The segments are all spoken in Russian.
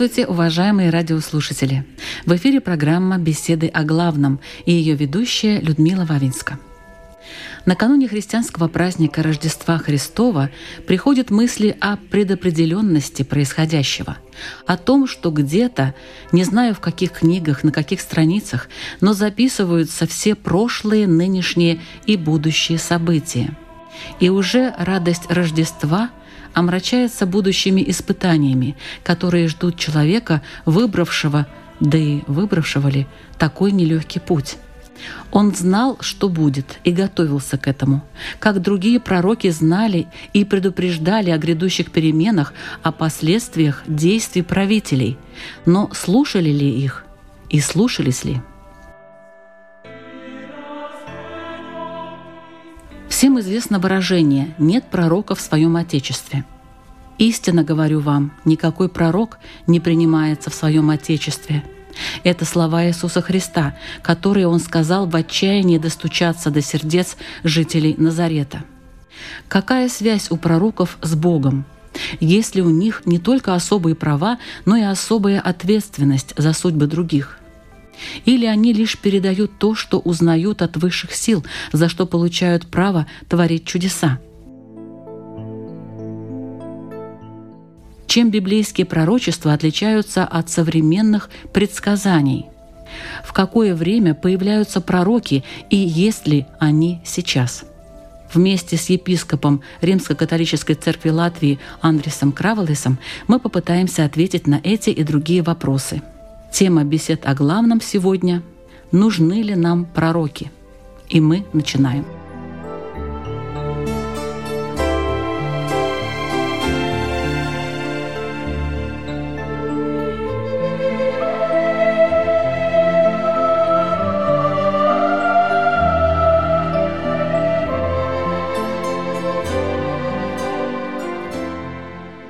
Здравствуйте, уважаемые радиослушатели! В эфире программа «Беседы о главном» и ее ведущая Людмила Вавинска. Накануне христианского праздника Рождества Христова приходят мысли о предопределенности происходящего, о том, что где-то, не знаю в каких книгах, на каких страницах, но записываются все прошлые, нынешние и будущие события. И уже радость Рождества – омрачается будущими испытаниями, которые ждут человека, выбравшего, да и выбравшего ли, такой нелегкий путь. Он знал, что будет, и готовился к этому, как другие пророки знали и предупреждали о грядущих переменах, о последствиях действий правителей. Но слушали ли их и слушались ли? Всем известно выражение «нет пророка в своем Отечестве». Истинно говорю вам, никакой пророк не принимается в своем Отечестве. Это слова Иисуса Христа, которые Он сказал в отчаянии достучаться до сердец жителей Назарета. Какая связь у пророков с Богом? Если у них не только особые права, но и особая ответственность за судьбы других? Или они лишь передают то, что узнают от высших сил, за что получают право творить чудеса? Чем библейские пророчества отличаются от современных предсказаний? В какое время появляются пророки и есть ли они сейчас? Вместе с епископом Римско-католической церкви Латвии Андресом Кравалесом мы попытаемся ответить на эти и другие вопросы – Тема бесед о главном сегодня – нужны ли нам пророки? И мы начинаем.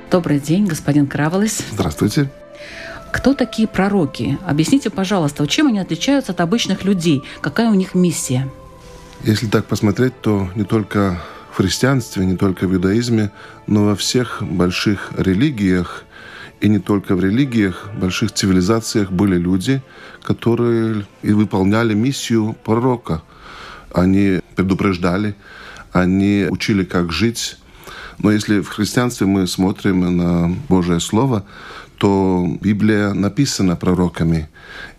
Добрый день, господин Краволес. Здравствуйте. Кто такие пророки? Объясните, пожалуйста, чем они отличаются от обычных людей? Какая у них миссия? Если так посмотреть, то не только в христианстве, не только в иудаизме, но во всех больших религиях и не только в религиях, в больших цивилизациях были люди, которые и выполняли миссию пророка. Они предупреждали, они учили, как жить. Но если в христианстве мы смотрим на Божье Слово, то Библия написана пророками.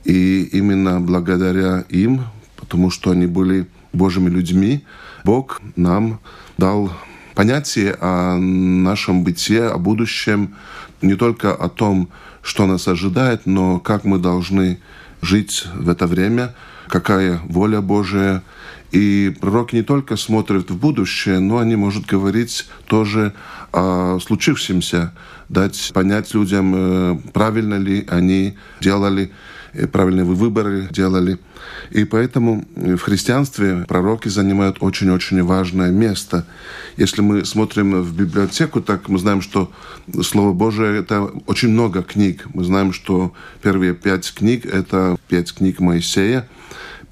И именно благодаря им, потому что они были Божьими людьми, Бог нам дал понятие о нашем бытие, о будущем, не только о том, что нас ожидает, но как мы должны жить в это время, какая воля Божия. И пророки не только смотрят в будущее, но они могут говорить тоже о случившемся, дать понять людям, э, правильно ли они делали, э, правильные выборы делали. И поэтому в христианстве пророки занимают очень-очень важное место. Если мы смотрим в библиотеку, так мы знаем, что Слово Божие — это очень много книг. Мы знаем, что первые пять книг — это пять книг Моисея.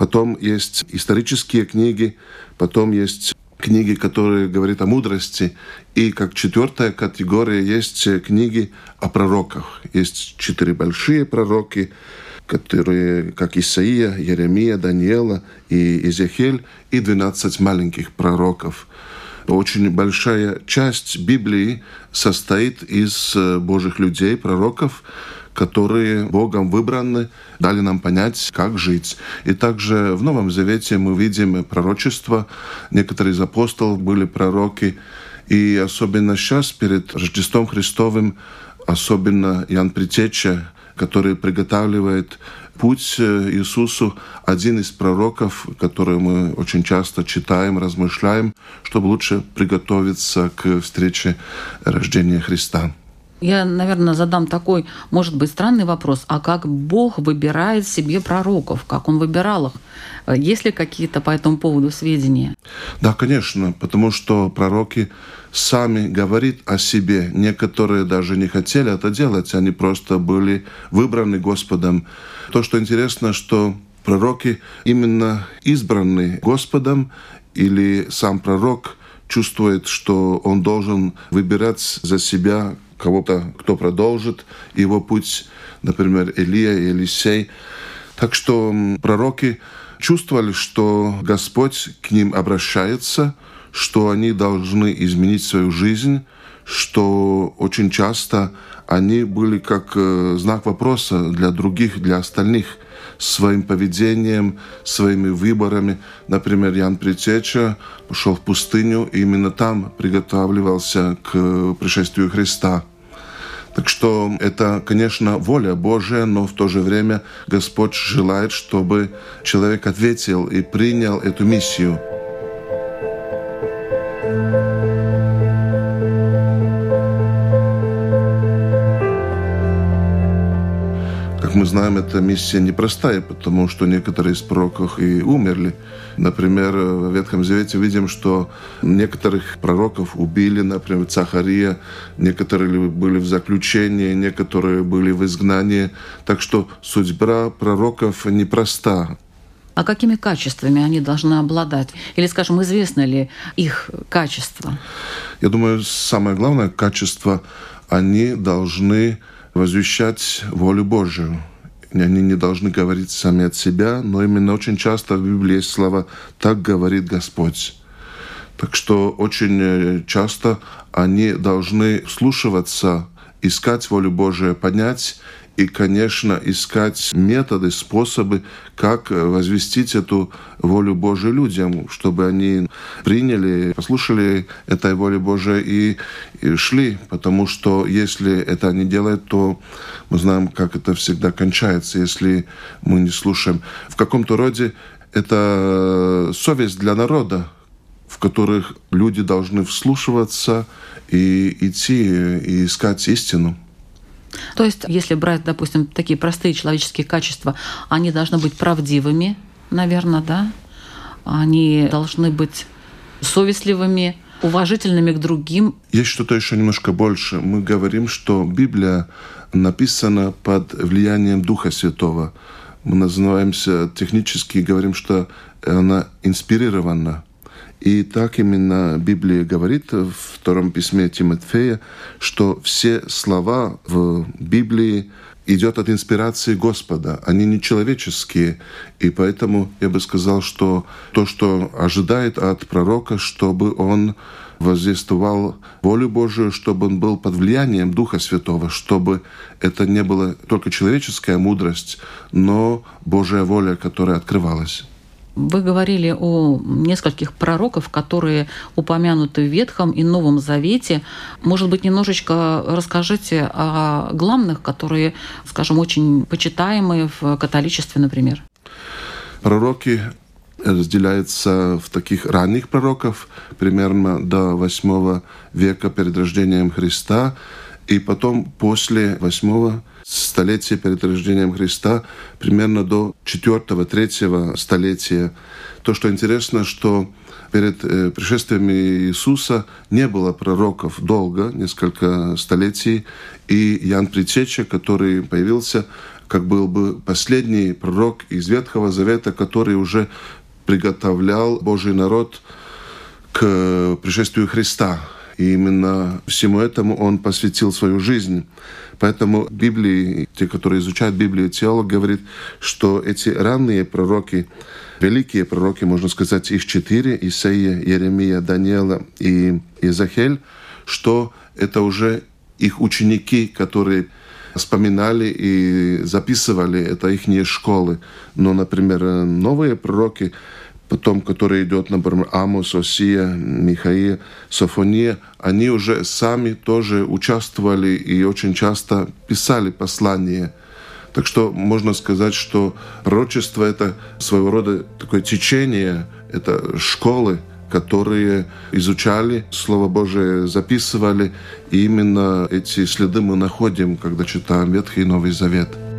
Потом есть исторические книги, потом есть книги, которые говорят о мудрости. И как четвертая категория есть книги о пророках. Есть четыре большие пророки, которые, как Исаия, Еремия, Даниила и Иезекииль, и 12 маленьких пророков. Очень большая часть Библии состоит из э, Божьих людей, пророков, которые Богом выбраны, дали нам понять, как жить. И также в Новом Завете мы видим пророчество. Некоторые из апостолов были пророки. И особенно сейчас, перед Рождеством Христовым, особенно Ян Притеча, который приготавливает путь э, Иисусу, один из пророков, который мы очень часто читаем, размышляем, чтобы лучше приготовиться к встрече рождения Христа. Я, наверное, задам такой, может быть, странный вопрос. А как Бог выбирает себе пророков? Как Он выбирал их? Есть ли какие-то по этому поводу сведения? Да, конечно, потому что пророки сами говорят о себе. Некоторые даже не хотели это делать, они просто были выбраны Господом. То, что интересно, что пророки именно избраны Господом, или сам пророк чувствует, что он должен выбирать за себя кого-то, кто продолжит его путь, например, Илия и Елисей. Так что пророки чувствовали, что Господь к ним обращается, что они должны изменить свою жизнь, что очень часто они были как э, знак вопроса для других, для остальных своим поведением, своими выборами. Например, Ян Притеча пошел в пустыню, и именно там приготавливался к пришествию Христа. Так что это, конечно, воля Божия, но в то же время Господь желает, чтобы человек ответил и принял эту миссию. Как мы знаем, эта миссия непростая, потому что некоторые из пророков и умерли. Например, в Ветхом Завете видим, что некоторых пророков убили, например, Цахария, некоторые были в заключении, некоторые были в изгнании. Так что судьба пророков непроста. А какими качествами они должны обладать? Или, скажем, известно ли их качество? Я думаю, самое главное качество – они должны возвещать волю Божию. Они не должны говорить сами от себя, но именно очень часто в Библии есть слова «так говорит Господь». Так что очень э, часто они должны слушаться, искать волю Божию, понять и, конечно, искать методы, способы, как возвестить эту волю Божию людям, чтобы они приняли, послушали этой воли Божией и, и шли. Потому что если это не делают, то мы знаем, как это всегда кончается, если мы не слушаем. В каком-то роде это совесть для народа, в которых люди должны вслушиваться и идти и искать истину. То есть, если брать, допустим, такие простые человеческие качества, они должны быть правдивыми, наверное, да? Они должны быть совестливыми, уважительными к другим. Есть что-то еще немножко больше. Мы говорим, что Библия написана под влиянием Духа Святого. Мы называемся технически говорим, что она инспирирована. И так именно Библия говорит в втором письме Тимофея, что все слова в Библии идет от инспирации Господа, они не человеческие. И поэтому я бы сказал, что то, что ожидает от пророка, чтобы он воздействовал волю Божию, чтобы он был под влиянием Духа Святого, чтобы это не была только человеческая мудрость, но Божья воля, которая открывалась. Вы говорили о нескольких пророков, которые упомянуты в Ветхом и Новом Завете. Может быть, немножечко расскажите о главных, которые, скажем, очень почитаемые в католичестве, например. Пророки разделяются в таких ранних пророков, примерно до 8 века перед рождением Христа, и потом после 8 столетия перед рождением Христа, примерно до 4-3 столетия. То, что интересно, что перед э, пришествием Иисуса не было пророков долго, несколько столетий, и Ян Притеча, который появился, как был бы последний пророк из Ветхого Завета, который уже приготовлял Божий народ к пришествию Христа. И именно всему этому он посвятил свою жизнь. Поэтому Библии, те, которые изучают Библию, теолог говорит, что эти ранние пророки, великие пророки, можно сказать, их четыре, Исаия, Еремия, Даниила и Иезахель, что это уже их ученики, которые вспоминали и записывали, это их школы. Но, например, новые пророки, потом, который идет, например, Амос, Осия, Михаил, Софония, они уже сами тоже участвовали и очень часто писали послания Так что можно сказать, что пророчество — это своего рода такое течение, это школы, которые изучали Слово Божие, записывали. И именно эти следы мы находим, когда читаем Ветхий и Новый Завет.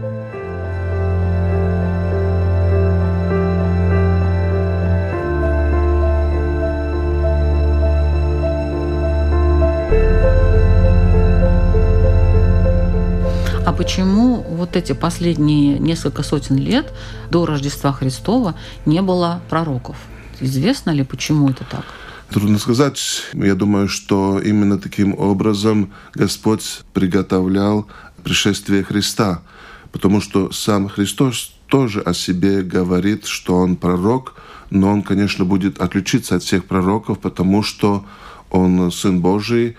Почему вот эти последние несколько сотен лет до Рождества Христова не было пророков? Известно ли, почему это так? Трудно сказать. Я думаю, что именно таким образом Господь приготовлял пришествие Христа, потому что сам Христос тоже о себе говорит, что он пророк, но он, конечно, будет отличиться от всех пророков, потому что он Сын Божий,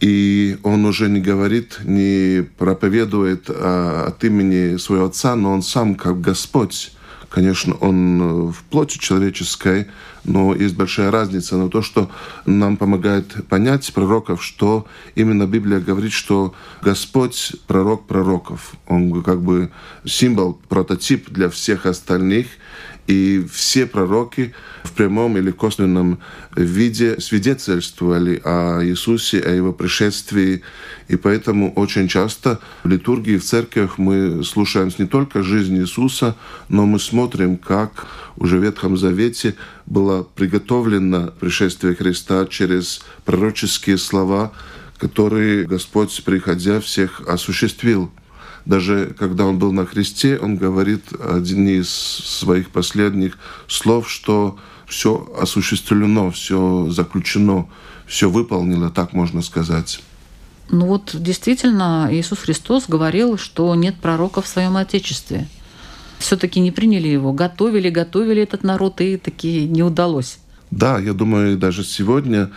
и он уже не говорит, не проповедует от имени своего Отца, но он сам как Господь. Конечно, он э, в плоти человеческой, но есть большая разница на то, что нам помогает понять пророков, что именно Библия говорит, что Господь — пророк пророков. Он как бы символ, прототип для всех остальных — и все пророки в прямом или косвенном виде свидетельствовали о Иисусе, о Его пришествии. И поэтому очень часто в литургии, в церквях мы слушаем не только жизнь Иисуса, но мы смотрим, как уже в Ветхом Завете было приготовлено пришествие Христа через пророческие слова, которые Господь, приходя, всех осуществил. Даже когда он был на кресте, он говорит один из своих последних слов, что все осуществлено, все заключено, все выполнено, так можно сказать. Ну вот действительно Иисус Христос говорил, что нет пророка в своем Отечестве. Все-таки не приняли его, готовили, готовили этот народ, и таки не удалось. Да, я думаю, даже сегодня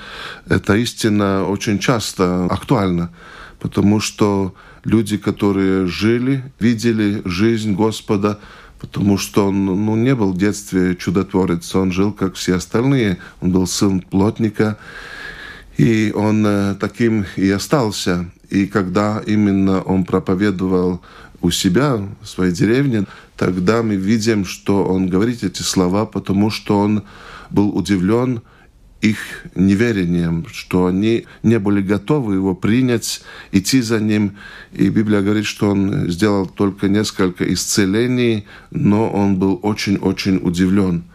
эта истина очень часто актуальна, потому что люди, которые жили, видели жизнь Господа, потому что он ну, не был в детстве чудотворец, он жил, как все остальные, он был сын плотника, и он э, таким и остался. И когда именно он проповедовал у себя, в своей деревне, тогда мы видим, что он говорит эти слова, потому что он был удивлен, их неверием, что они не были готовы его принять, идти за ним. И Библия говорит, что он сделал только несколько исцелений, но он был очень-очень удивлен.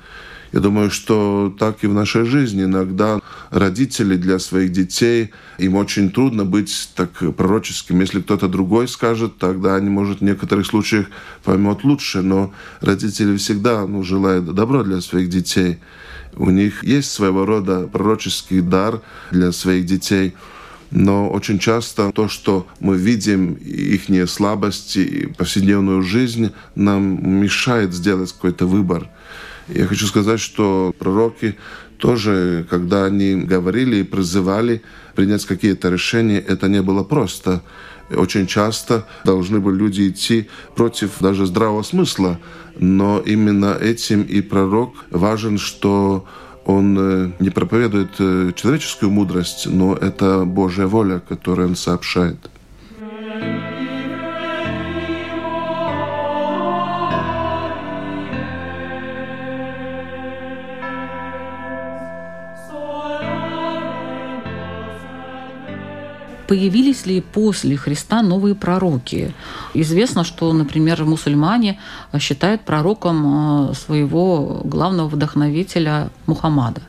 Я думаю, что так и в нашей жизни. Иногда родители для своих детей, им очень трудно быть так пророческим. Если кто-то другой скажет, тогда они, может, в некоторых случаях поймут лучше. Но родители всегда ну, желают добро для своих детей. У них есть своего рода пророческий дар для своих детей. Но очень часто то, что мы видим, их слабости и повседневную жизнь, нам мешает сделать какой-то выбор. Я хочу сказать, что пророки тоже, когда они говорили и призывали принять какие-то решения, это не было просто. Очень часто должны были люди идти против даже здравого смысла, но именно этим и пророк важен, что он э, не проповедует э, человеческую мудрость, но это Божья воля, которую он сообщает. Появились ли после Христа новые пророки? Известно, что, например, мусульмане считают пророком э, своего главного вдохновителя Мухаммада.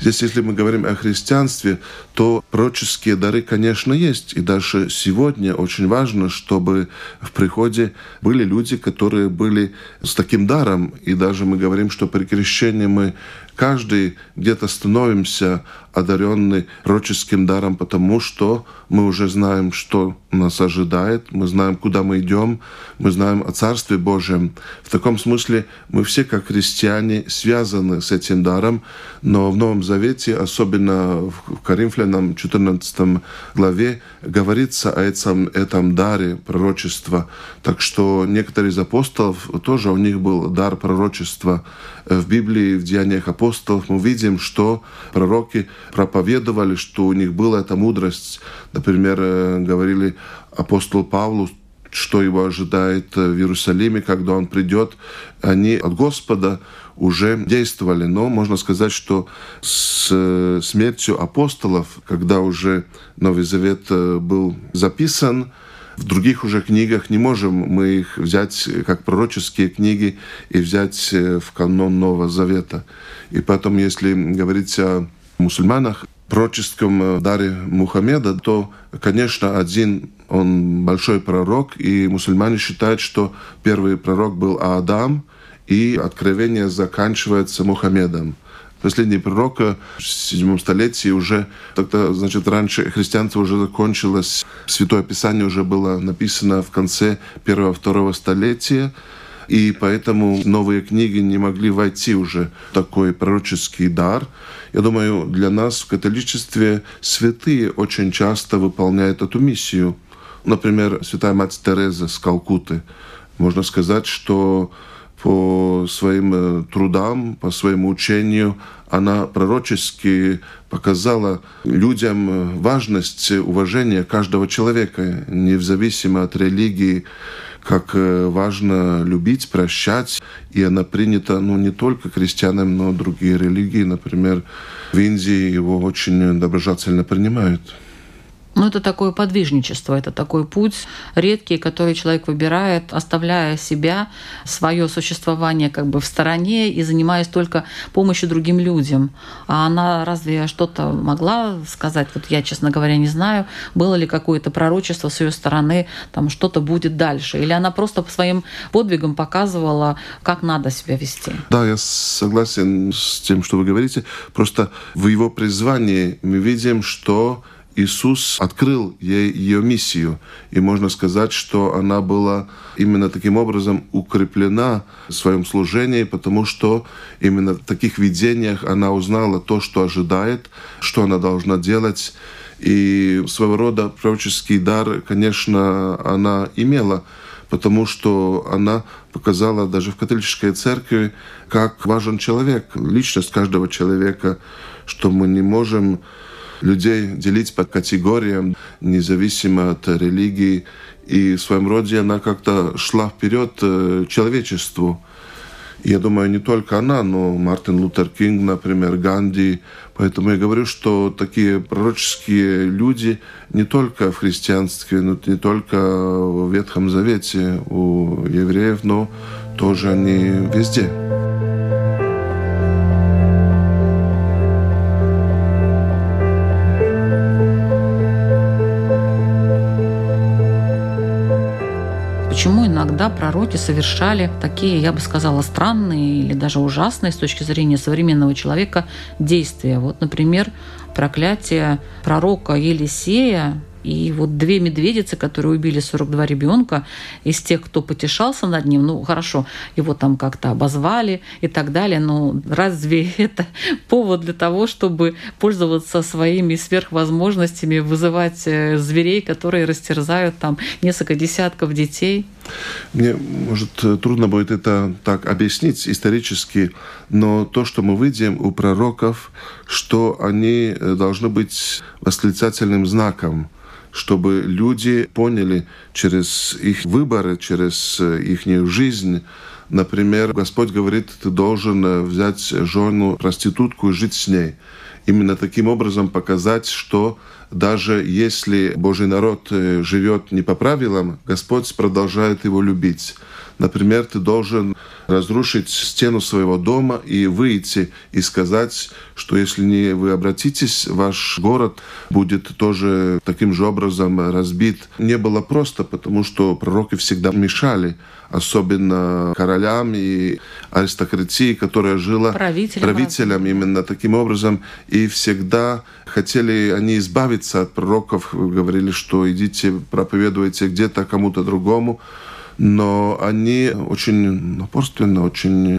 Здесь, если мы говорим о христианстве, то пророческие дары, конечно, есть. И даже сегодня очень важно, чтобы в приходе были люди, которые были с таким даром. И даже мы говорим, что при крещении мы каждый где-то становимся одаренный пророческим даром, потому что мы уже знаем, что нас ожидает, мы знаем, куда мы идем, мы знаем о Царстве Божьем. В таком смысле мы все, как христиане, связаны с этим даром, но в Новом Завете, особенно в Коринфянам 14 главе, говорится о этом, этом даре пророчества. Так что некоторые из апостолов тоже у них был дар пророчества. В Библии, в Деяниях апостолов мы видим, что пророки проповедовали, что у них была эта мудрость. Например, э, говорили апостол Павлу, что его ожидает в Иерусалиме, когда он придет, они от Господа уже действовали. Но можно сказать, что с смертью апостолов, когда уже Новый Завет был записан, в других уже книгах не можем мы их взять как пророческие книги и взять в канон Нового Завета. И потом, если говорить о мусульманах, пророческом даре Мухаммеда, то, конечно, один он большой пророк, и мусульмане считают, что первый пророк был Адам, и откровение заканчивается Мухаммедом. Последний пророк в седьмом столетии уже, тогда, значит, раньше христианство уже закончилось, Святое Писание уже было написано в конце первого-второго столетия, и поэтому новые книги не могли войти уже в такой пророческий дар. Я думаю, для нас в католичестве святые очень часто выполняют эту миссию. Например, святая мать Тереза с Калкуты. Можно сказать, что по своим э, трудам, по своему учению, она пророчески показала людям э, важность уважения каждого человека, независимо от религии, как э, важно любить, прощать. И она принята ну, не только крестьянам, но и другие религии. Например, в Индии его очень доброжательно принимают. Ну, это такое подвижничество, это такой путь редкий, который человек выбирает, оставляя себя, свое существование как бы в стороне и занимаясь только помощью другим людям. А она разве что-то могла сказать? Вот я, честно говоря, не знаю, было ли какое-то пророчество с ее стороны, там что-то будет дальше. Или она просто по своим подвигам показывала, как надо себя вести. Да, я согласен с тем, что вы говорите. Просто в его призвании мы видим, что Иисус открыл ей ее миссию. И можно сказать, что она была именно таким образом укреплена в своем служении, потому что именно в таких видениях она узнала то, что ожидает, что она должна делать. И своего рода пророческий дар, конечно, она имела, потому что она показала даже в католической церкви, как важен человек, личность каждого человека, что мы не можем людей делить по категориям, независимо от религии. И в своем роде она как-то шла вперед э, человечеству. Я думаю, не только она, но Мартин Лутер Кинг, например, Ганди. Поэтому я говорю, что такие пророческие люди не только в христианстве, но не только в Ветхом Завете у евреев, но тоже они везде. Иногда пророки совершали такие, я бы сказала, странные или даже ужасные с точки зрения современного человека действия. Вот, например, проклятие пророка Елисея и вот две медведицы, которые убили 42 ребенка, из тех, кто потешался над ним, ну хорошо, его там как-то обозвали и так далее, но разве это повод для того, чтобы пользоваться своими сверхвозможностями, вызывать э, зверей, которые растерзают там несколько десятков детей? Мне, может, трудно будет это так объяснить исторически, но то, что мы видим у пророков, что они э, должны быть восклицательным знаком чтобы люди поняли через их выборы, через э, их жизнь, Например, Господь говорит, ты должен э, взять жену проститутку и жить с ней. Именно таким образом показать, что даже если Божий народ э, живет не по правилам, Господь продолжает его любить. Например, ты должен разрушить стену своего дома и выйти и сказать, что если не вы обратитесь, ваш город будет тоже таким же образом разбит. Не было просто, потому что пророки всегда мешали, особенно королям и аристократии, которая жила правителям, правителям именно таким образом. И всегда хотели они избавиться от пророков, говорили, что идите проповедуйте где-то кому-то другому но они очень напорственно, очень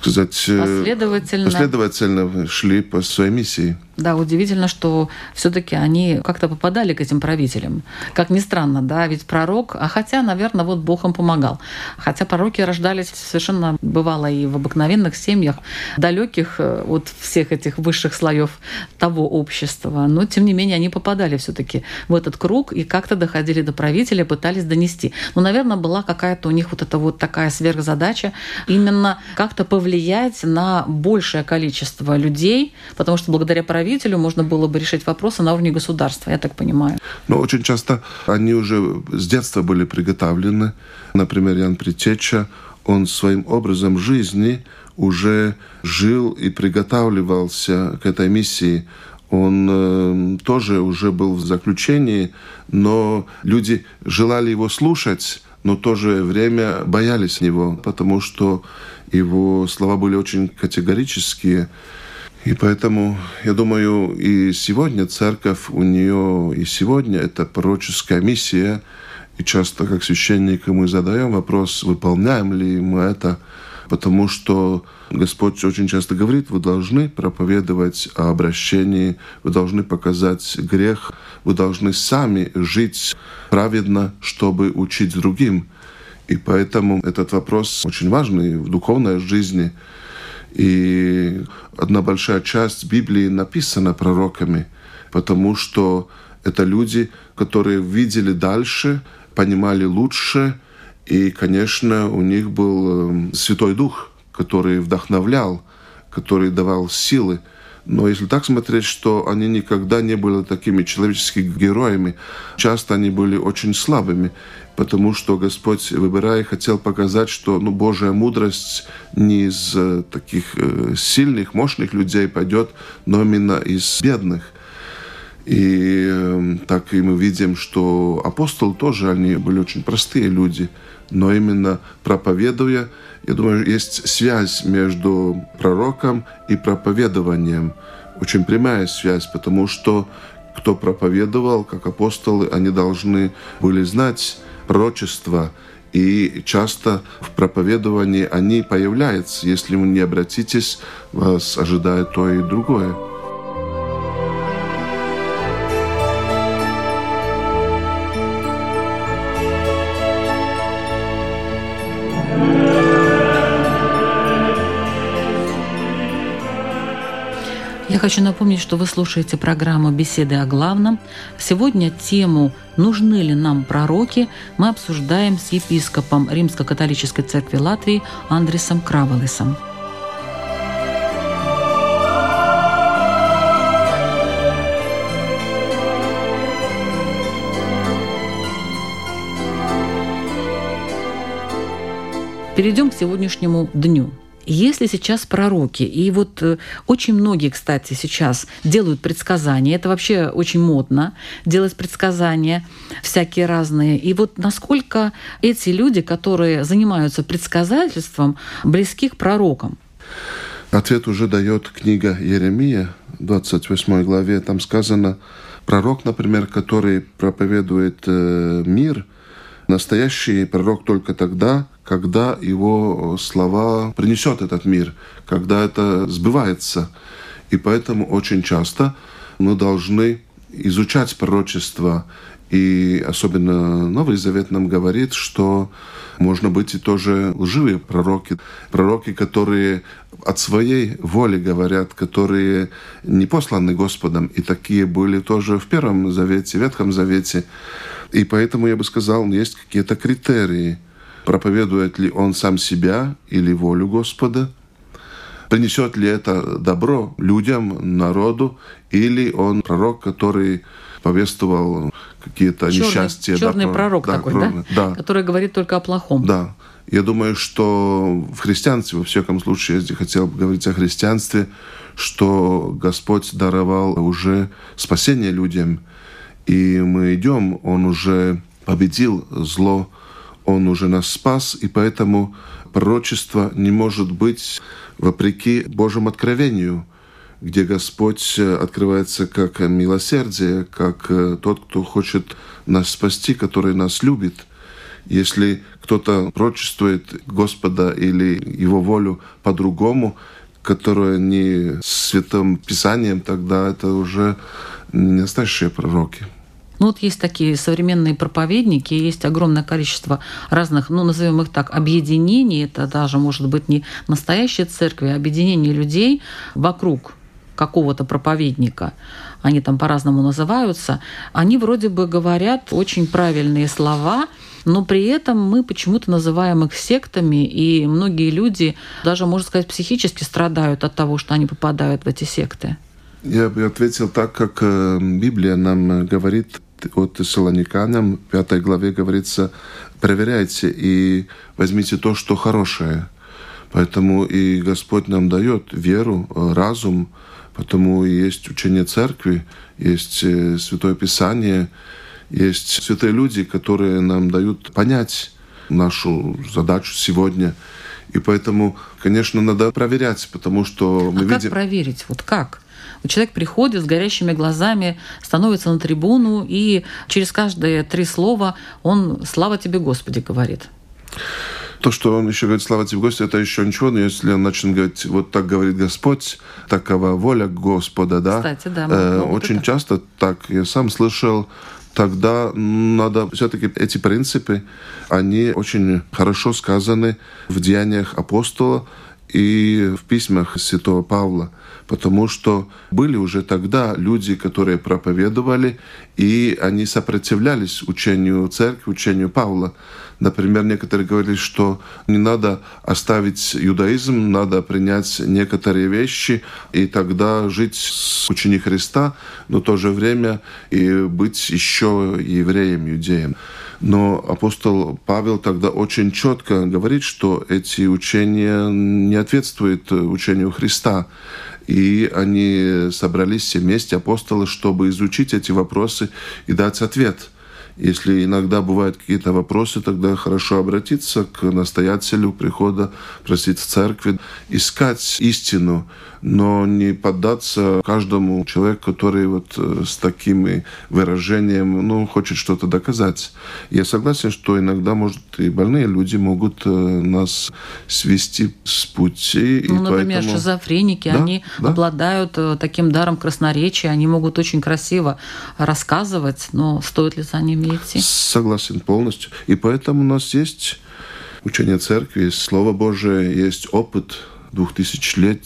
сказать, последовательно. последовательно шли по своей миссии. Да, удивительно, что все-таки они как-то попадали к этим правителям. Как ни странно, да, ведь пророк, а хотя, наверное, вот Бог им помогал. Хотя пророки рождались совершенно бывало и в обыкновенных семьях, далеких э, от всех этих высших слоев того общества. Но, тем не менее, они попадали все-таки в этот круг и как-то доходили до правителя, пытались донести. Но, наверное, была какая-то у них вот эта вот такая сверхзадача именно как-то повлиять на большее количество людей, потому что благодаря правителю правителю можно было бы решить вопросы на уровне государства, я так понимаю. Но очень часто они уже с детства были приготовлены. Например, Ян Притеча, он своим образом жизни уже жил и приготавливался к этой миссии. Он э, тоже уже был в заключении, но люди желали его слушать, но в то же время боялись него, потому что его слова были очень категорические. И поэтому, я думаю, и сегодня церковь, у нее и сегодня это пророческая миссия. И часто, как священники, мы задаем вопрос, выполняем ли мы это, потому что Господь очень часто говорит, вы должны проповедовать о обращении, вы должны показать грех, вы должны сами жить праведно, чтобы учить другим. И поэтому этот вопрос очень важный в духовной жизни – и одна большая часть Библии написана пророками, потому что это люди, которые видели дальше, понимали лучше, и, конечно, у них был эм, Святой Дух, который вдохновлял, который давал силы. Но если так смотреть, что они никогда не были такими человеческими героями, часто они были очень слабыми потому что Господь, выбирая, хотел показать, что ну, Божья мудрость не из э, таких э, сильных, мощных людей пойдет, но именно из бедных. И э, так и мы видим, что апостолы тоже, они были очень простые люди, но именно проповедуя, я думаю, есть связь между пророком и проповедованием, очень прямая связь, потому что кто проповедовал, как апостолы, они должны были знать пророчества, и часто в проповедовании они появляются. Если вы не обратитесь, вас ожидает то и другое. Хочу напомнить, что вы слушаете программу «Беседы о главном». Сегодня тему «Нужны ли нам пророки» мы обсуждаем с епископом Римско-католической церкви Латвии Андресом Краволесом. Перейдем к сегодняшнему дню – если сейчас пророки, и вот э, очень многие, кстати, сейчас делают предсказания, это вообще очень модно, делать предсказания всякие разные. И вот насколько эти люди, которые занимаются предсказательством, близки к пророкам? Ответ уже дает книга Еремия, 28 главе. Там сказано, пророк, например, который проповедует э, мир, настоящий пророк только тогда, когда его слова принесет этот мир, когда это сбывается. И поэтому очень часто мы должны изучать пророчество. И особенно Новый Завет нам говорит, что можно быть и тоже лживые пророки, пророки, которые от своей воли говорят, которые не посланы Господом. И такие были тоже в Первом Завете, Ветхом Завете. И поэтому я бы сказал, есть какие-то критерии – проповедует ли он сам себя или волю Господа, принесет ли это добро людям, народу, или он пророк, который повествовал какие-то черный, несчастья. Черный да, пророк да, такой, да? да? Который говорит только о плохом. Да. Я думаю, что в христианстве, во всяком случае, если хотел бы говорить о христианстве, что Господь даровал уже спасение людям, и мы идем, Он уже победил зло, он уже нас спас, и поэтому пророчество не может быть вопреки Божьему откровению, где Господь открывается как милосердие, как тот, кто хочет нас спасти, который нас любит. Если кто-то прочествует Господа или Его волю по-другому, которое не Святым Писанием, тогда это уже не настоящие пророки. Ну вот есть такие современные проповедники, есть огромное количество разных, ну назовем их так, объединений. Это даже может быть не настоящие церкви, а объединение людей вокруг какого-то проповедника, они там по-разному называются, они вроде бы говорят очень правильные слова, но при этом мы почему-то называем их сектами, и многие люди даже, можно сказать, психически страдают от того, что они попадают в эти секты. Я бы ответил так, как э, Библия нам говорит от в пятой главе говорится, проверяйте и возьмите то, что хорошее. Поэтому и Господь нам дает веру, разум, потому есть учение церкви, есть э, Святое Писание, есть святые люди, которые нам дают понять нашу задачу сегодня. И поэтому, конечно, надо проверять, потому что мы а видим... как проверить? Вот как? Человек приходит с горящими глазами, становится на трибуну, и через каждые три слова он «Слава тебе, Господи!» говорит. То, что он еще говорит «Слава тебе, Господи», это еще ничего, но если он начнет говорить «Вот так говорит Господь», такова воля Господа, да? Кстати, да. Э, очень это... часто так я сам слышал, тогда надо все-таки эти принципы, они очень хорошо сказаны в деяниях апостола и в письмах святого Павла потому что были уже тогда люди, которые проповедовали, и они сопротивлялись учению церкви, учению Павла. Например, некоторые говорили, что не надо оставить иудаизм, надо принять некоторые вещи и тогда жить с учением Христа, но в то же время и быть еще евреем, иудеем. Но апостол Павел тогда очень четко говорит, что эти учения не ответствуют учению Христа. И они собрались все вместе, апостолы, чтобы изучить эти вопросы и дать ответ – если иногда бывают какие-то вопросы, тогда хорошо обратиться к настоятелю прихода, просить в церкви, искать истину, но не поддаться каждому человеку, который вот э, с таким выражением, ну, хочет что-то доказать. Я согласен, что иногда, может, и больные люди могут э, нас свести с пути. Ну, например, поэтому... шизофреники, да, они да. обладают э, таким даром красноречия, они могут очень красиво рассказывать, но стоит ли за ними имеете? Согласен полностью. И поэтому у нас есть учение церкви, Слово Божие, есть опыт двух тысяч лет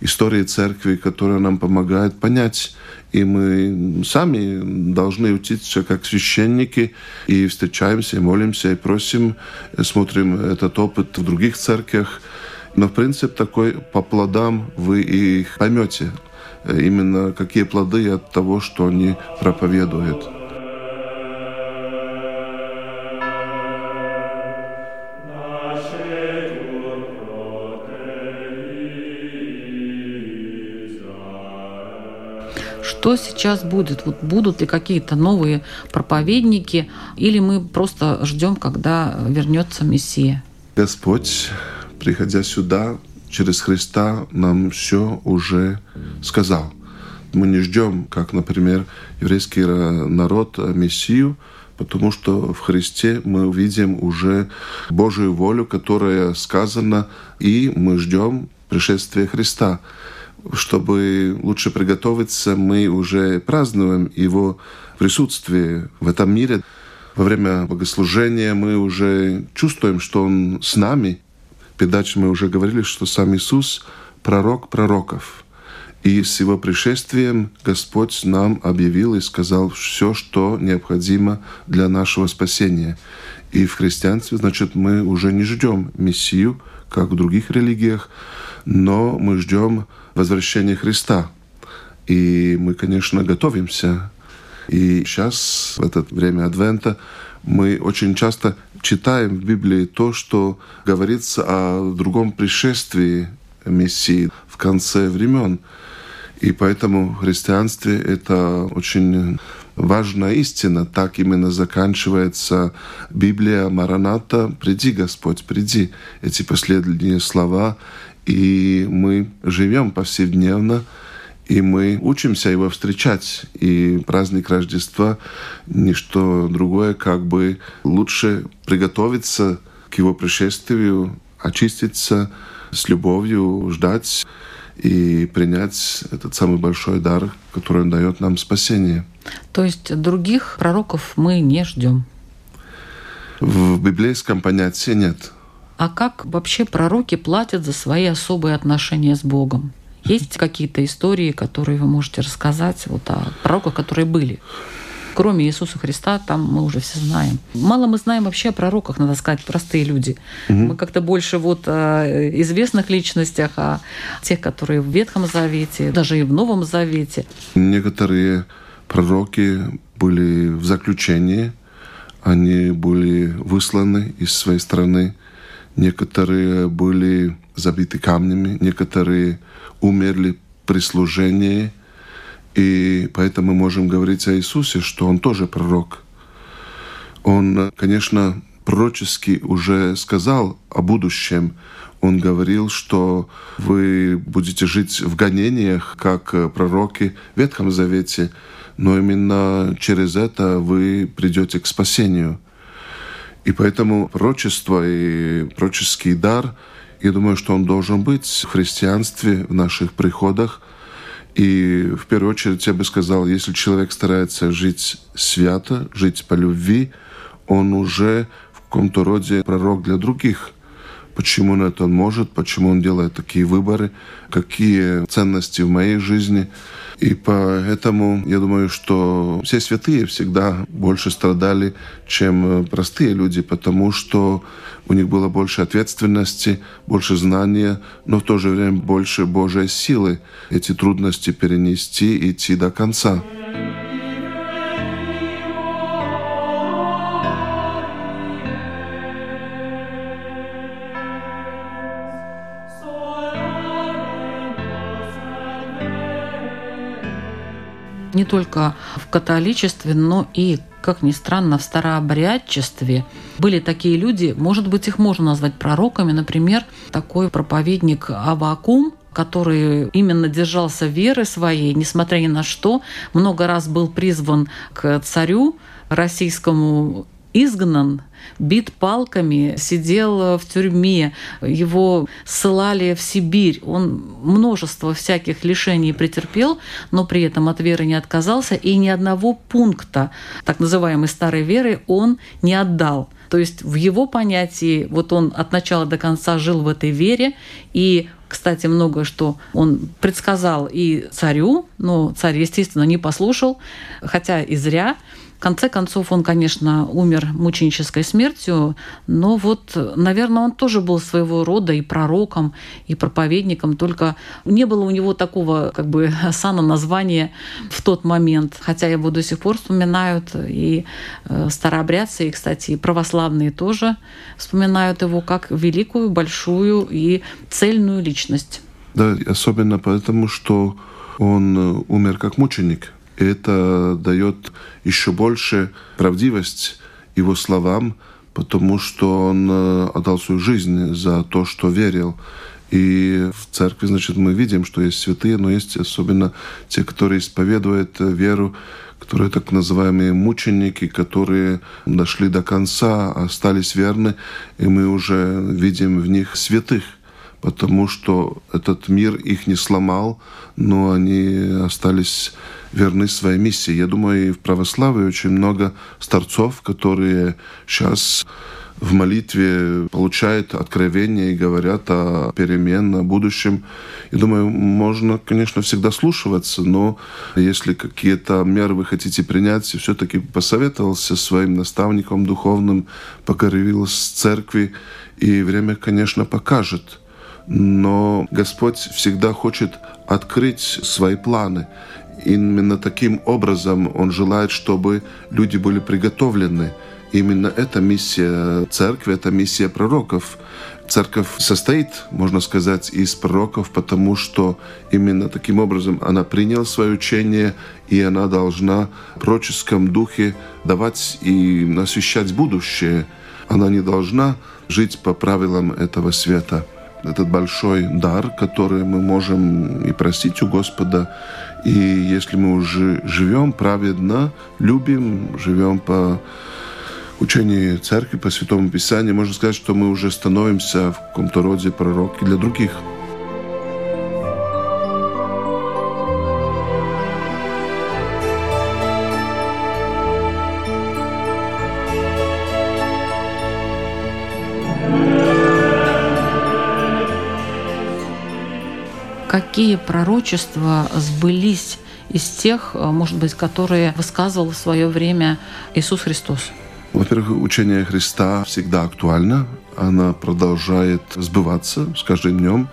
истории церкви, которая нам помогает понять. И мы сами должны учиться как священники и встречаемся, и молимся, и просим, смотрим этот опыт в других церквях. Но в принципе такой по плодам вы их поймете. Именно какие плоды от того, что они проповедуют. Что сейчас будет? Вот будут ли какие-то новые проповедники, или мы просто ждем, когда вернется Мессия? Господь, приходя сюда, через Христа нам все уже сказал. Мы не ждем, как, например, еврейский народ Мессию, потому что в Христе мы увидим уже Божию волю, которая сказана, и мы ждем пришествия Христа чтобы лучше приготовиться, мы уже празднуем Его присутствие в этом мире. Во время богослужения мы уже чувствуем, что Он с нами. В передаче мы уже говорили, что сам Иисус — пророк пророков. И с Его пришествием Господь нам объявил и сказал все, что необходимо для нашего спасения. И в христианстве, значит, мы уже не ждем Мессию, как в других религиях, но мы ждем возвращения Христа. И мы, конечно, готовимся. И сейчас, в это время Адвента, мы очень часто читаем в Библии то, что говорится о другом пришествии Мессии в конце времен. И поэтому в христианстве это очень важная истина. Так именно заканчивается Библия Мараната «Приди, Господь, приди». Эти последние слова и мы живем повседневно, и мы учимся его встречать. И праздник Рождества — ничто другое, как бы лучше приготовиться к его пришествию, очиститься с любовью, ждать и принять этот самый большой дар, который он дает нам спасение. То есть других пророков мы не ждем? В библейском понятии нет. А как вообще пророки платят за свои особые отношения с Богом? Есть какие-то истории, которые вы можете рассказать вот о пророках, которые были? Кроме Иисуса Христа, там мы уже все знаем. Мало мы знаем вообще о пророках, надо сказать, простые люди. Угу. Мы как-то больше вот о известных личностях, о тех, которые в Ветхом Завете, даже и в Новом Завете. Некоторые пророки были в заключении, они были высланы из своей страны, некоторые были забиты камнями, некоторые умерли при служении, и поэтому мы можем говорить о Иисусе, что Он тоже пророк. Он, конечно, пророчески уже сказал о будущем. Он говорил, что вы будете жить в гонениях, как пророки в Ветхом Завете, но именно через это вы придете к спасению. И поэтому пророчество и пророческий дар — я думаю, что он должен быть в христианстве, в наших приходах. И в первую очередь я бы сказал, если человек старается жить свято, жить по любви, он уже в каком-то роде пророк для других. Почему он это может, почему он делает такие выборы, какие ценности в моей жизни – и поэтому я думаю, что все святые всегда больше страдали, чем простые люди, потому что у них было больше ответственности, больше знания, но в то же время больше Божьей силы эти трудности перенести и идти до конца. Не только в католичестве, но и как ни странно, в старообрядчестве. Были такие люди, может быть, их можно назвать пророками, например, такой проповедник Авакум, который именно держался веры своей, несмотря ни на что, много раз был призван к царю российскому изгнан, бит палками, сидел в тюрьме, его ссылали в Сибирь. Он множество всяких лишений претерпел, но при этом от веры не отказался, и ни одного пункта так называемой старой веры он не отдал. То есть в его понятии вот он от начала до конца жил в этой вере, и кстати, многое, что он предсказал и царю, но царь, естественно, не послушал, хотя и зря. В конце концов, он, конечно, умер мученической смертью, но вот, наверное, он тоже был своего рода и пророком, и проповедником, только не было у него такого как бы сана названия в тот момент, хотя его до сих пор вспоминают, и э, старообрядцы, и, кстати, и православные тоже вспоминают его как великую, большую и цельную личность. Да, особенно потому, что он э, умер как мученик – это дает еще больше правдивость его словам, потому что он э, отдал свою жизнь за то, что верил. И в церкви, значит, мы видим, что есть святые, но есть особенно те, которые исповедуют веру, которые так называемые мученики, которые дошли до конца, остались верны, и мы уже видим в них святых потому что этот мир их не сломал, но они остались верны своей миссии. Я думаю, и в православии очень много старцов, которые сейчас в молитве получают откровения и говорят о перемен, о будущем. И думаю, можно, конечно, всегда слушаться, но если какие-то меры вы хотите принять, все-таки посоветовался своим наставником духовным, покорил с церкви, и время, конечно, покажет. Но Господь всегда хочет открыть свои планы. Именно таким образом Он желает, чтобы люди были приготовлены. Именно эта миссия церкви, это миссия пророков. Церковь состоит, можно сказать, из пророков, потому что именно таким образом она приняла свое учение, и она должна в пророческом духе давать и освещать будущее. Она не должна жить по правилам этого света. Этот большой дар, который мы можем и просить у Господа, и если мы уже живем праведно, любим, живем по учению церкви, по Святому Писанию, можно сказать, что мы уже становимся в каком-то роде пророки для других. Какие пророчества сбылись из тех, может быть, которые высказывал в свое время Иисус Христос? Во-первых, учение Христа всегда актуально. Она продолжает сбываться с каждым днем.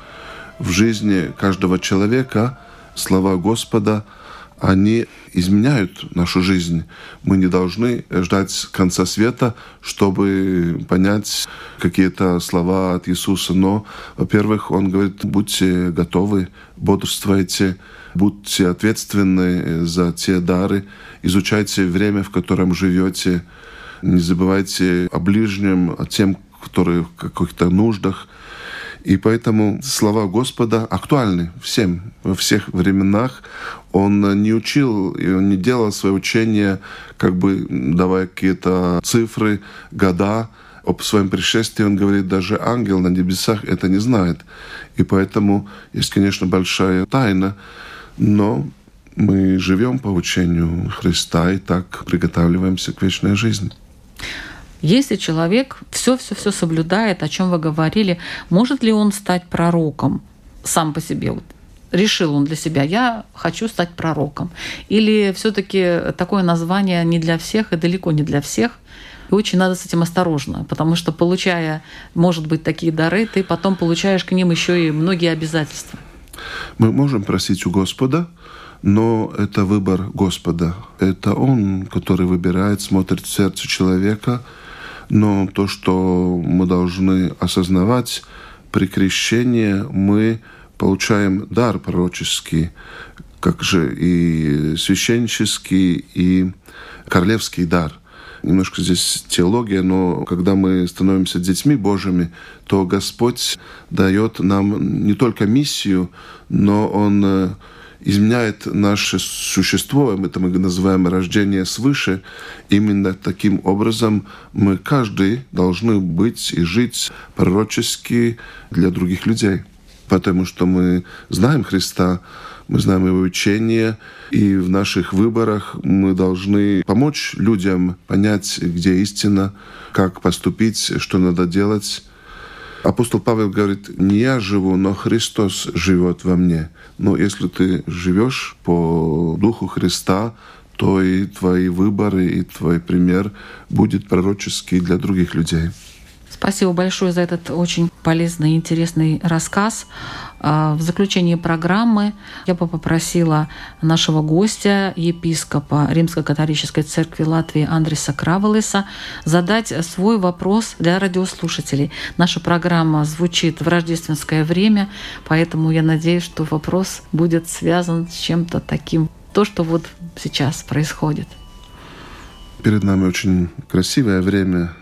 В жизни каждого человека слова Господа – они изменяют нашу жизнь. Мы не должны ждать конца света, чтобы понять какие-то слова от Иисуса. Но, во-первых, Он говорит, будьте готовы, бодрствуйте, будьте ответственны за те дары, изучайте время, в котором живете, не забывайте о ближнем, о тем, которые в каких-то нуждах. И поэтому слова Господа актуальны всем, во всех временах. Он не учил, и он не делал свое учение, как бы давая какие-то цифры, года. Об своем пришествии он говорит, даже ангел на небесах это не знает. И поэтому есть, конечно, большая тайна, но мы живем по учению Христа и так приготавливаемся к вечной жизни. Если человек все-все-все соблюдает, о чем вы говорили, может ли он стать пророком сам по себе? Вот решил он для себя, я хочу стать пророком. Или все-таки такое название не для всех и далеко не для всех. И очень надо с этим осторожно, потому что получая, может быть, такие дары, ты потом получаешь к ним еще и многие обязательства. Мы можем просить у Господа, но это выбор Господа. Это Он, который выбирает, смотрит в сердце человека – но то, что мы должны осознавать, при крещении мы получаем дар пророческий, как же и священнический, и королевский дар. Немножко здесь теология, но когда мы становимся детьми Божьими, то Господь дает нам не только миссию, но Он э, изменяет наше существо, это мы называем рождение свыше. Именно таким образом мы каждый должны быть и жить пророчески для других людей. Потому что мы знаем Христа, мы знаем Его учение, и в наших выборах мы должны помочь людям понять, где истина, как поступить, что надо делать. Апостол Павел говорит, не я живу, но Христос живет во мне. Но если ты живешь по духу Христа, то и твои выборы, и твой пример будет пророческий для других людей. Спасибо большое за этот очень полезный и интересный рассказ. А, в заключении программы я бы попросила нашего гостя, епископа Римско-католической церкви Латвии Андреса Кравелеса, задать свой вопрос для радиослушателей. Наша программа звучит в рождественское время, поэтому я надеюсь, что вопрос будет связан с чем-то таким, то, что вот сейчас происходит. Перед нами очень красивое время,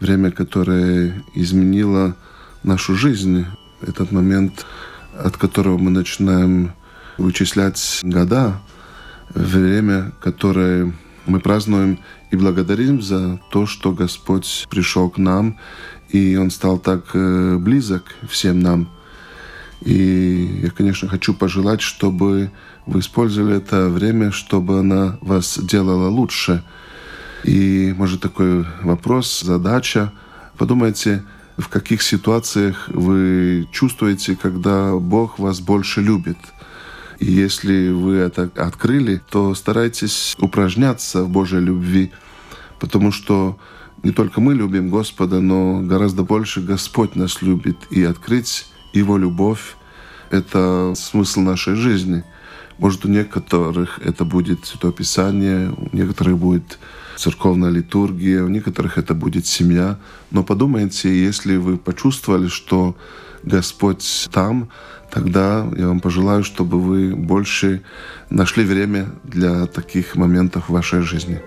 время, которое изменило нашу жизнь. Этот момент, от которого мы начинаем вычислять года, время, которое мы празднуем и благодарим за то, что Господь пришел к нам, и Он стал так э, близок всем нам. И я, конечно, хочу пожелать, чтобы вы использовали это время, чтобы она вас делала лучше – и, может, такой вопрос, задача. Подумайте, в каких ситуациях вы чувствуете, когда Бог вас больше любит. И если вы это открыли, то старайтесь упражняться в Божьей любви, потому что не только мы любим Господа, но гораздо больше Господь нас любит. И открыть Его любовь — это смысл нашей жизни. Может, у некоторых это будет Святое Писание, у некоторых будет церковная литургия, у некоторых это будет семья. Но подумайте, если вы почувствовали, что Господь там, тогда я вам пожелаю, чтобы вы больше нашли время для таких моментов в вашей жизни.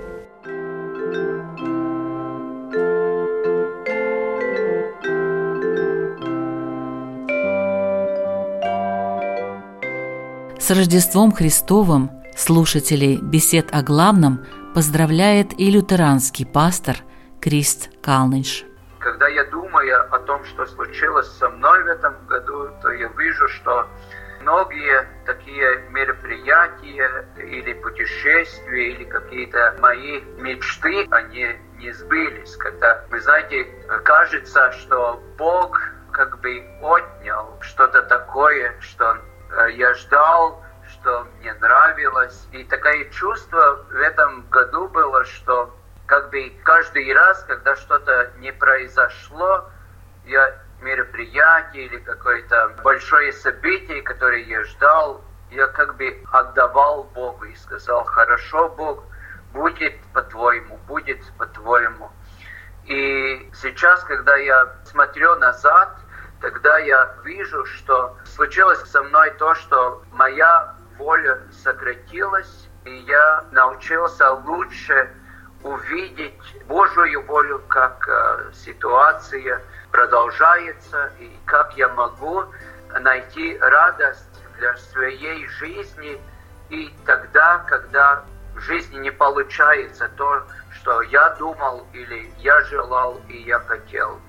С Рождеством Христовым слушателей бесед о главном – поздравляет и лютеранский пастор Крист Калнинш. Когда я думаю о том, что случилось со мной в этом году, то я вижу, что многие такие мероприятия или путешествия, или какие-то мои мечты, они не сбылись. Когда, вы знаете, кажется, что Бог как бы отнял что-то такое, что э, я ждал, что мне нравилось. И такое чувство в этом году было, что как бы каждый раз, когда что-то не произошло, я мероприятие или какое-то большое событие, которое я ждал, я как бы отдавал Богу и сказал, хорошо, Бог, будет по-твоему, будет по-твоему. И сейчас, когда я смотрю назад, тогда я вижу, что случилось со мной то, что моя воля сократилась, и я научился лучше увидеть Божью волю, как э, ситуация продолжается, и как я могу найти радость для своей жизни и тогда, когда в жизни не получается то, что я думал или я желал и я хотел.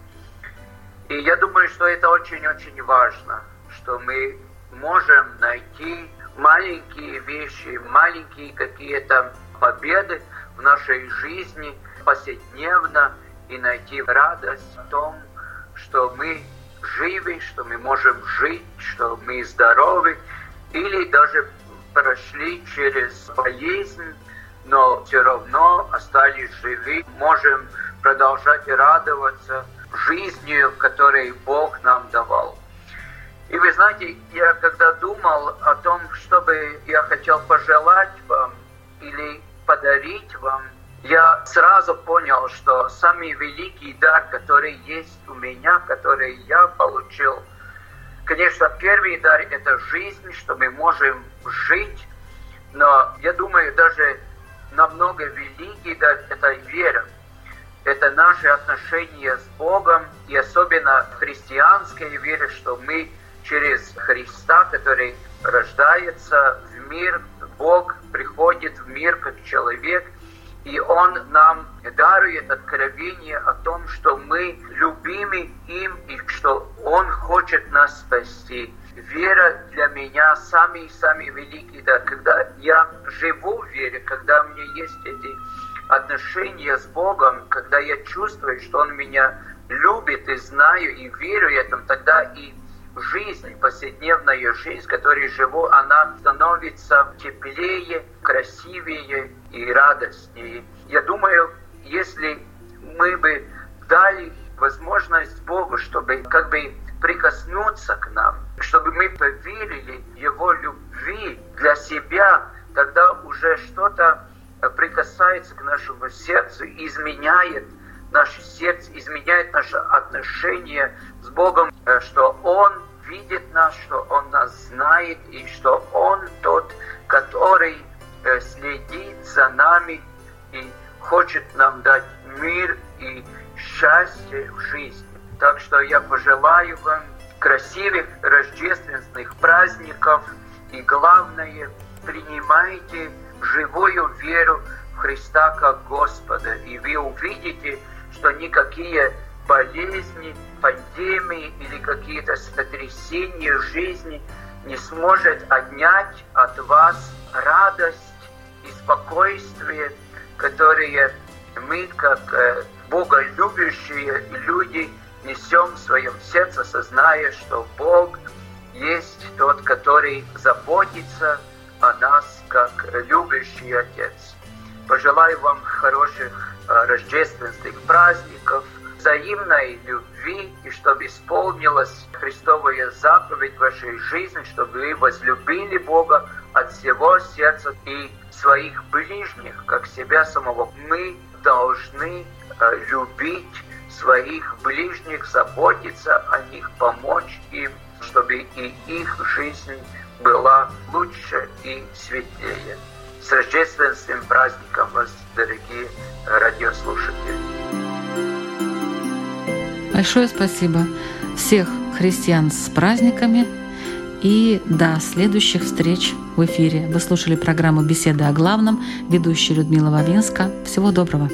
И я думаю, что это очень-очень важно, что мы можем найти маленькие вещи, маленькие какие-то победы в нашей жизни повседневно и найти радость в том, что мы живы, что мы можем жить, что мы здоровы, или даже прошли через болезнь, но все равно остались живы, можем продолжать радоваться жизнью, которую Бог нам давал. И вы знаете, я когда думал о том, что бы я хотел пожелать вам или подарить вам, я сразу понял, что самый великий дар, который есть у меня, который я получил, конечно, первый дар – это жизнь, что мы можем жить, но я думаю, даже намного великий дар – это вера. Это наши отношения с Богом, и особенно христианская вера, что мы через Христа, который рождается в мир, Бог приходит в мир как человек – и Он нам дарует откровение о том, что мы любимы им и что Он хочет нас спасти. Вера для меня самый-самый великий дар. Когда я живу в вере, когда у меня есть эти отношения с Богом, когда я чувствую, что Он меня любит и знаю и верю этому, тогда и жизнь, повседневная жизнь, которой живу, она становится теплее, красивее и радостнее. Я думаю, если мы бы дали возможность Богу, чтобы как бы прикоснуться к нам, чтобы мы поверили Его любви для себя, тогда уже что-то прикасается к нашему сердцу, изменяет наше сердце, изменяет наше отношение с Богом, э, что Он видит нас, что Он нас знает, и что Он тот, который э, следит за нами и хочет нам дать мир и счастье в жизни. Так что я пожелаю вам красивых рождественских праздников и главное, принимайте живую веру в Христа как Господа, и вы увидите, что никакие болезни, пандемии или какие-то сотрясения жизни не сможет отнять от вас радость и спокойствие, которые мы, как э, боголюбящие люди, несем в своем сердце, созная, что Бог есть тот, который заботится о нас, как любящий Отец. Пожелаю вам хороших э, рождественских праздников – взаимной любви, и чтобы исполнилась Христовая заповедь в вашей жизни, чтобы вы возлюбили Бога от всего сердца и своих ближних, как себя самого. Мы должны э, любить своих ближних, заботиться о них, помочь им, чтобы и их жизнь была лучше и светлее. С рождественским праздником вас, дорогие радиослушатели! Большое спасибо всех христиан с праздниками и до следующих встреч в эфире. Вы слушали программу «Беседы о главном», ведущая Людмила Вавинска. Всего доброго.